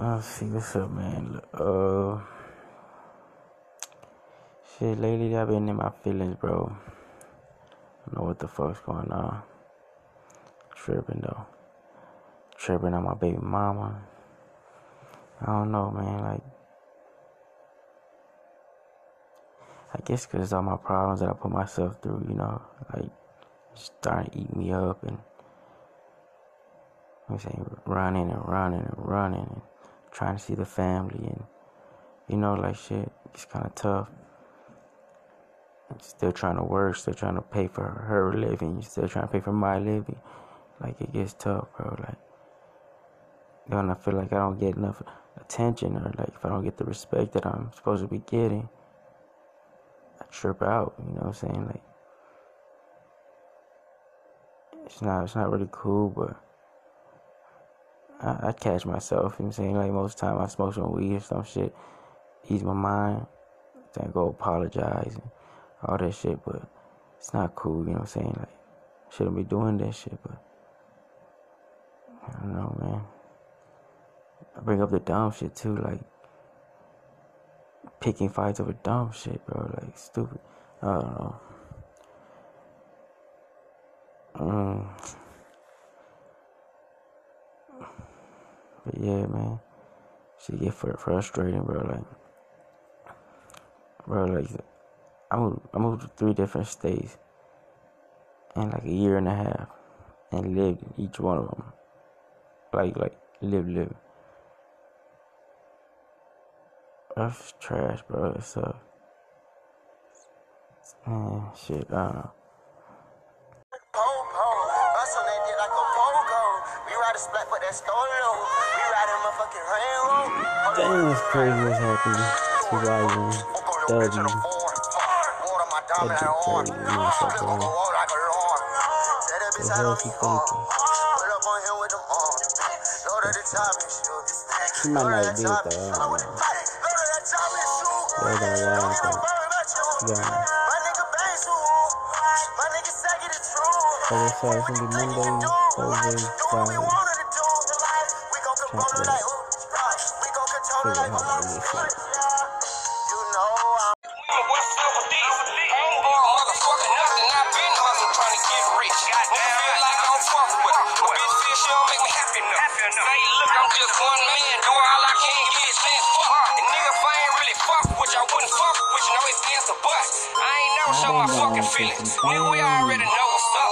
Let's see what's up, man. Uh, shit, lately I've been in my feelings, bro. I don't know what the fuck's going on. Tripping though. Tripping on my baby mama. I don't know, man. Like, I guess because all my problems that I put myself through, you know, like, starting to eat me up and, I'm saying, running and running and running and trying to see the family and, you know, like shit, it's kind of tough. Still trying to work, still trying to pay for her living, still trying to pay for my living. Like, it gets tough, bro. Like, then I feel like I don't get enough attention or like if I don't get the respect that I'm supposed to be getting, I trip out, you know what I'm saying? Like it's not it's not really cool but I, I catch myself, you know what I'm saying? Like most time I smoke some weed or some shit, ease my mind, then go apologize and all that shit, but it's not cool, you know what I'm saying? Like shouldn't be doing that shit, but I don't know, man. I bring up the dumb shit too, like picking fights over dumb shit, bro. Like stupid. I don't know. Um, but yeah, man, she get frustrating, bro. Like, bro, like I moved, I moved to three different states in like a year and a half, and lived in each one of them. Like, like live, live. That's trash, bro. It's uh, man, shit. I don't know. Dang, it's crazy what's happening to Ryzen. W. That'd crazy. You know what's up, bro? The hell is he thinking? She might not it though, I don't know. Yeah, that wild thing. Yeah. So it's, uh, it's gonna be Monday, Thursday, Friday. Feelings. Nigga, we already know what's up.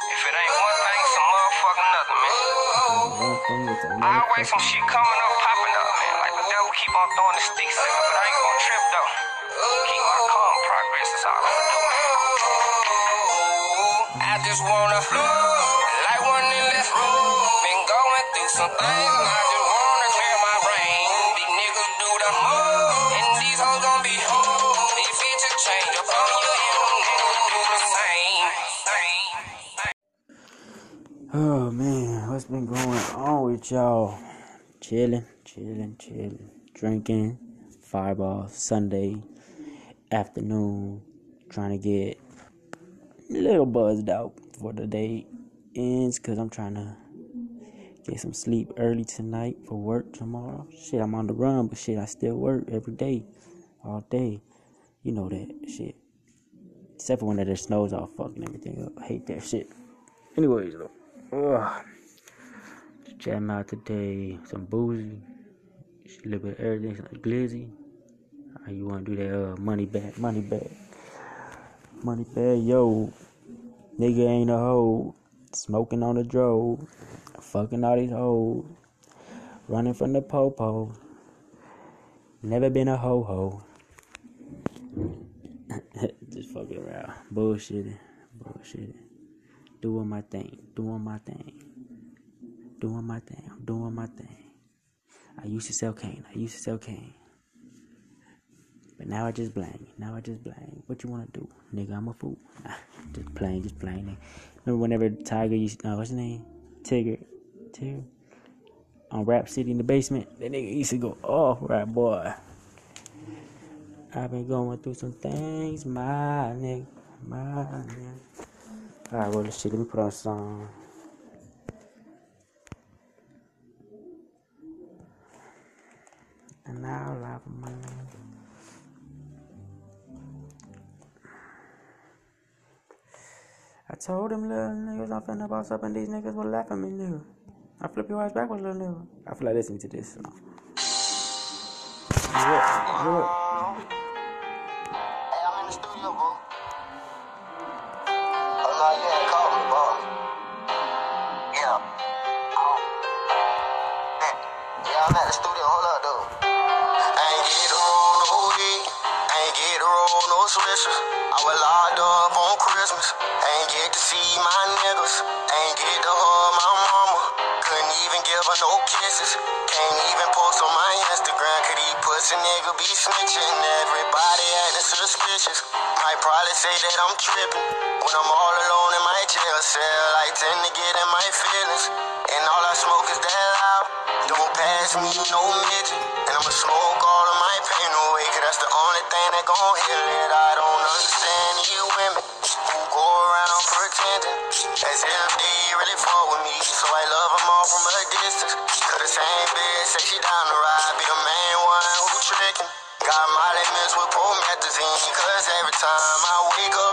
If it ain't one thing, some motherfucking nothing, man. I always some shit coming up, popping up, man. Like the devil keep on throwing the sticks at me, but I ain't gonna trip though. Keep my calm progress, that's all I'm gonna do. I just wanna, like one in this room, been going through some things, Oh man, what's been going on with y'all? Chilling, chilling, chilling, drinking, fireball Sunday afternoon, trying to get a little buzzed out for the day ends because I'm trying to get some sleep early tonight for work tomorrow. Shit, I'm on the run, but shit, I still work every day, all day. You know that shit. Except for when it snows, all fucking everything up. I hate that shit. Anyways, though. Ugh. Just chatting out today. Some boozy. A little bit of everything. Some glizzy. How you want to do that? Uh, money back. Money back. Money back. Yo. Nigga ain't a hoe. Smoking on the drove. Fucking all these hoes. Running from the popo. Never been a ho ho. Just fucking around. Bullshitting. Bullshitting doing my thing, doing my thing, doing my thing, doing my thing. I used to sell cane, I used to sell cane. But now I just blang, now I just blang. What you wanna do? Nigga, I'm a fool. Nah, just playing, just playing. Remember whenever Tiger used to, no, what's his name? Tigger. Tigger. On Rap City in the basement, that nigga used to go, oh, right, boy. I've been going through some things, my nigga, my nigga. Let me put on some. And now live on my I told them little niggas I'm finna boss up and these niggas will laugh at me, nigga. I flip your ass backwards, little nigga. I feel like listening to this song. Do it, I was locked up on Christmas. Ain't get to see my niggas. Ain't get to hug my mama. Couldn't even give her no kisses. Can't even post on my Instagram. Could he pussy nigga be snitching? Everybody acting suspicious. Might probably say that I'm tripping. When I'm all alone in my jail cell, I tend to get in my feelings. And all I smoke is that loud. Don't pass me no midget. And I'ma smoke that's the only thing that gon' heal it. I don't understand you women who go around pretending as if they really fuck with me. So I love them all from a distance. Cause the same bitch say she down the ride. Be the main one who tricking. Got Molly mixed with promethazine. Cause every time I wake up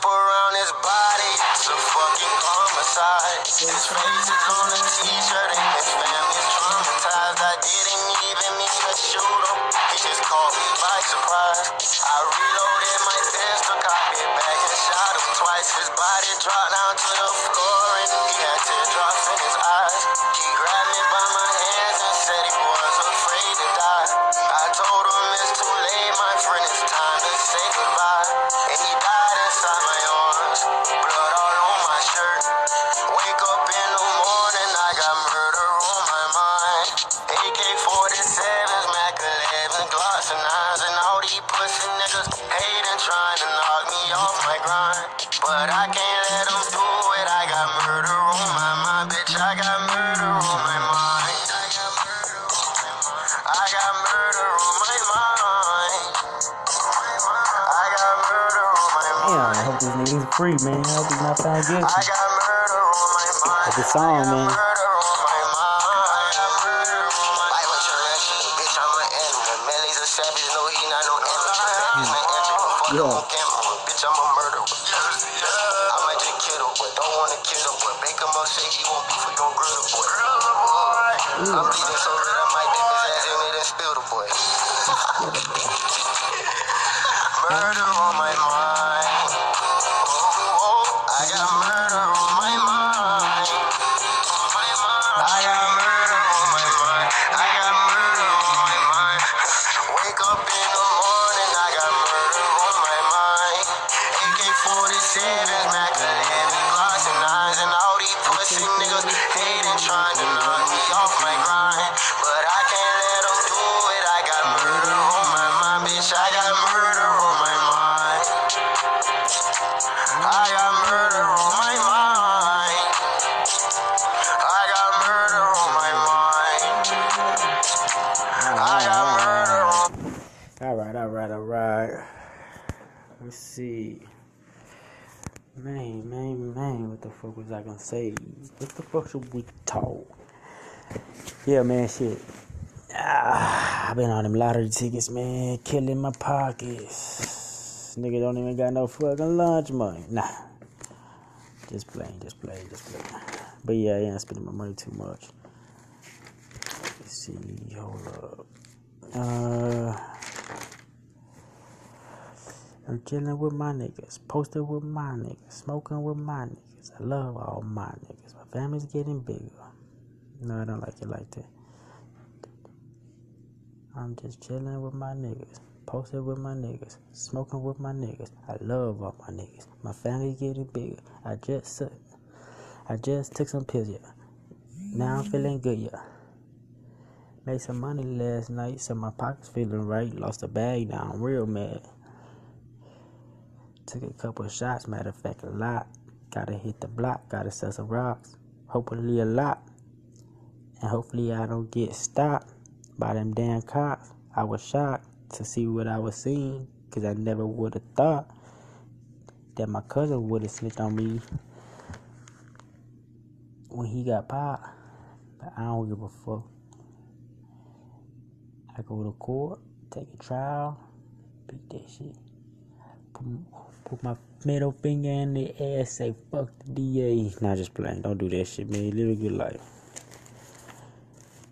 tape around his body. It's a fucking homicide. His face is on a t-shirt and his family's traumatized. I didn't even mean to shoot him. He just caught me by surprise. I reloaded my pistol, cocked it back and shot him twice. His body dropped down to the floor free, man. I hope he's not found I guilty. got murder on my mind. But the song, man. murder on my mind. I got murder on my mind. Like tarantula, bitch, I'm an animal. Melly's a savage, no, he not no amateur. He's an introvert, fuck Yeah. Bitch, I'm a murderer. I might just kill the boy, don't wanna kill the boy. Make him up, say he won't be free, gon' grill the boy. I'm bleeding so red, I might dip his ass in it and spill the boy. 47, Mac fuck was I gonna say? What the fuck should we talk? Yeah, man, shit. Ah, I've been on them lottery tickets, man, killing my pockets. Nigga don't even got no fucking lunch money. Nah. Just playing, just playing, just playing. But yeah, I ain't spending my money too much. Let's see, hold up. Uh, I'm chilling with my niggas, posting with my niggas, smoking with my niggas niggas. I love all my niggas. My family's getting bigger. No, I don't like it like that. I'm just chilling with my niggas. Posted with my niggas. Smoking with my niggas. I love all my niggas. My family's getting bigger. I just I just took some pills, yeah. Now I'm feeling good, yeah. Made some money last night, so my pocket's feeling right. Lost a bag, now I'm real mad. Took a couple shots, matter of fact, a lot. Gotta hit the block, gotta sell some rocks. Hopefully a lot. And hopefully I don't get stopped by them damn cops. I was shocked to see what I was seeing, cause I never would have thought that my cousin would have snitched on me when he got popped. But I don't give a fuck. I go to court, take a trial, beat that shit. Put my middle finger in the ass, say fuck the DA. Not just playing. Don't do that shit, man. Live a good life.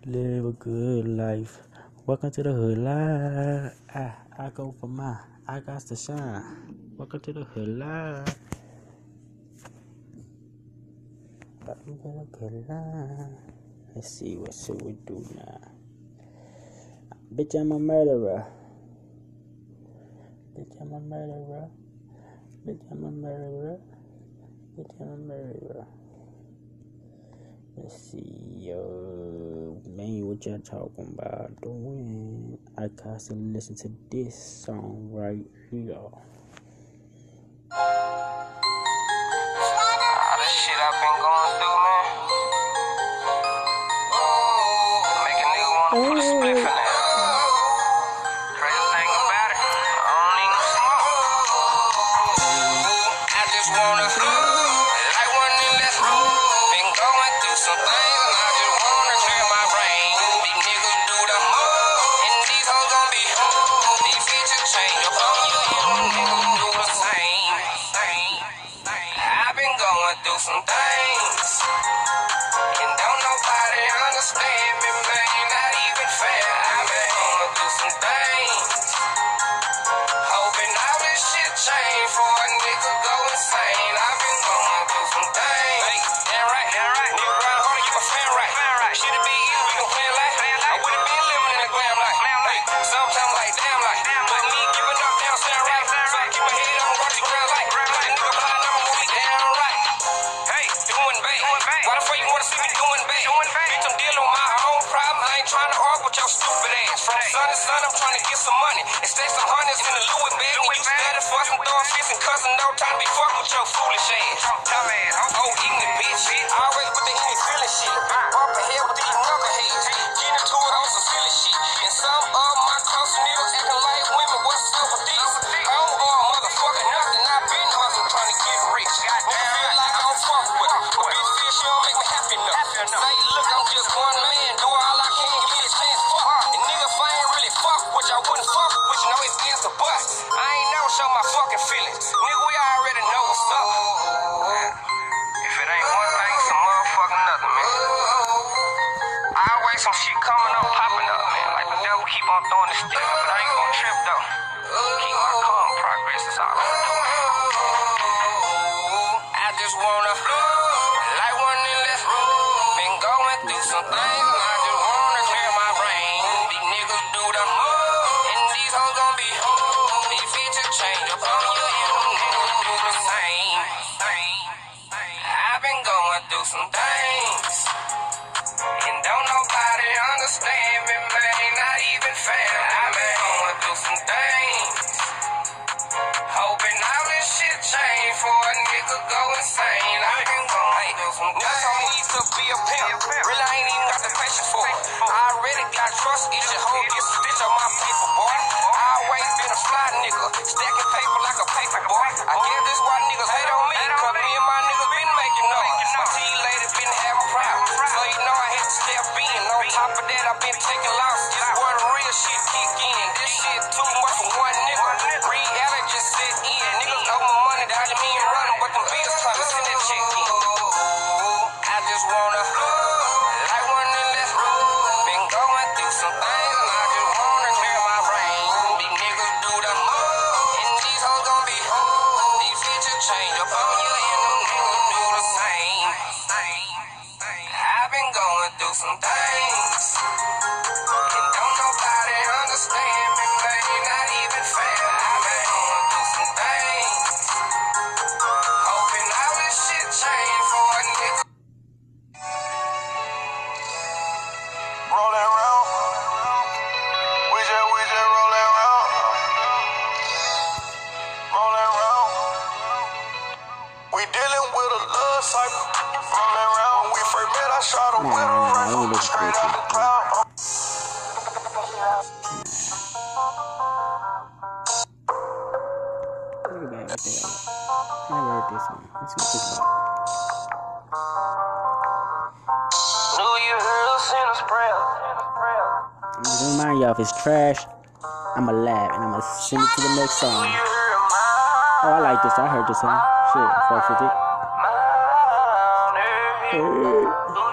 Live a good life. Welcome to the hood life. I, I go for my, I got to shine. Welcome to the hood life. I'm gonna get line. Let's see what should we do now. Bitch, I'm a murderer. Bitch, I'm a murderer. Vitamin Murderer. Vitamin Murderer. Let's see, yo, man, what y'all talking about doing? I constantly listen to this song right here. keep on throwing the stick, but I ain't gonna trip though. Keep my calm progress, all I'm doing. I just wanna Never told need to be a pimp. Really, I ain't even got the patience for it. just wanna. Just gonna remind y'all if it's trash, I'ma laugh and I'ma send it to the next song. You heard mine. Oh, I like this. I heard this song. Shit, I fucks with it.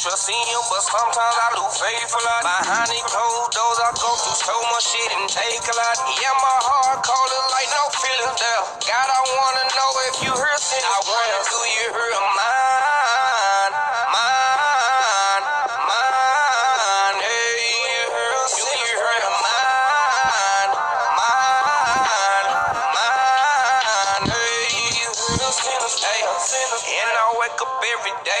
Trust in him, but sometimes I lose faith a lot. Behind these closed doors, I go through so much shit and take a lot. Yeah, my heart calling like no feelings there. God, I wanna know if you heard sin. I wanna do you hear mine, mine, mine. Hey, you heard sin, you heard mine, mine, mine. Hey, you heard sinners, hey. And I wake up every day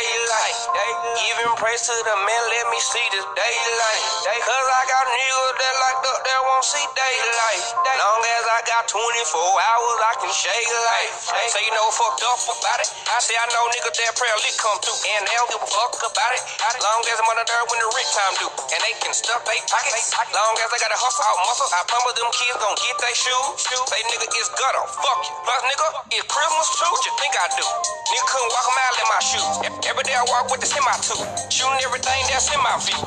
giving praise to the man, let me see this daylight. Cause I got niggas that locked up that won't see daylight. Long as I got 24 hours, I can shake life. Say you know fucked up about it. I say I know niggas that prayer lit come through, and they don't give a fuck about it. Long as I'm on the dirt when the rich time do, and they can stuff they pockets. Long as I got a hustle out muscle, I promise them kids gon' get they shoes. Say nigga it's gutter, fuck you. Plus nigga, it's Christmas too. What you think I do? Nigga couldn't walk a mile in my shoes. Every day I walk with the semi too, shooting everything that's in my view.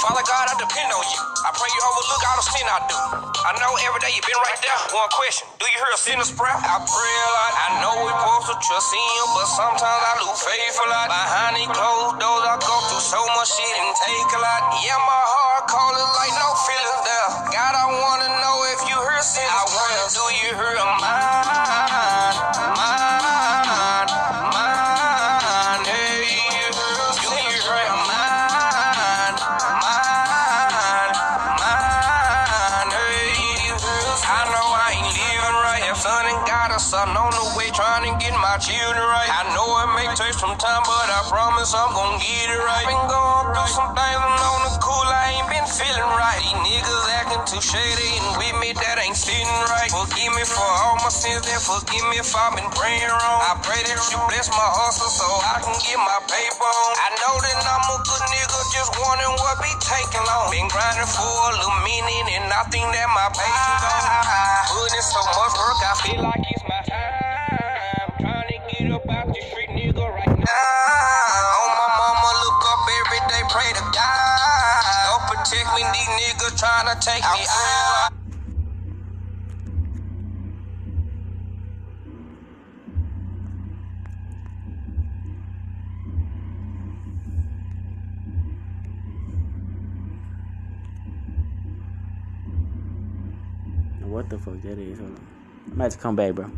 Father God, I depend on you. I pray you overlook all the sin I do. I know every day you've been right there. One question, do you hear a sinner's prayer? I pray a lot. I know we supposed to trust in you, but sometimes I lose faith a lot. Behind these closed doors, I go through so much shit and take a lot. Yeah, my heart calling like no feelings there. God, I wanna know if you hear sin. I wanna do you hear mine, mine, take some time, but I promise I'm gonna get it right. Been going through some things, I'm on the cool, I ain't been feeling right. These niggas acting too shady and with me that ain't sitting right. Forgive me for all my sins and forgive me if I've been praying wrong. I pray that you bless my hustle so I can get my paper on. I know that I'm a good nigga, just wondering what be taking long. Been grinding for a little minute and I think that my patience gone. Put in so much work, I feel like it's niggas take me out. What the fuck that is? Hold on. I'm about to come back, bro.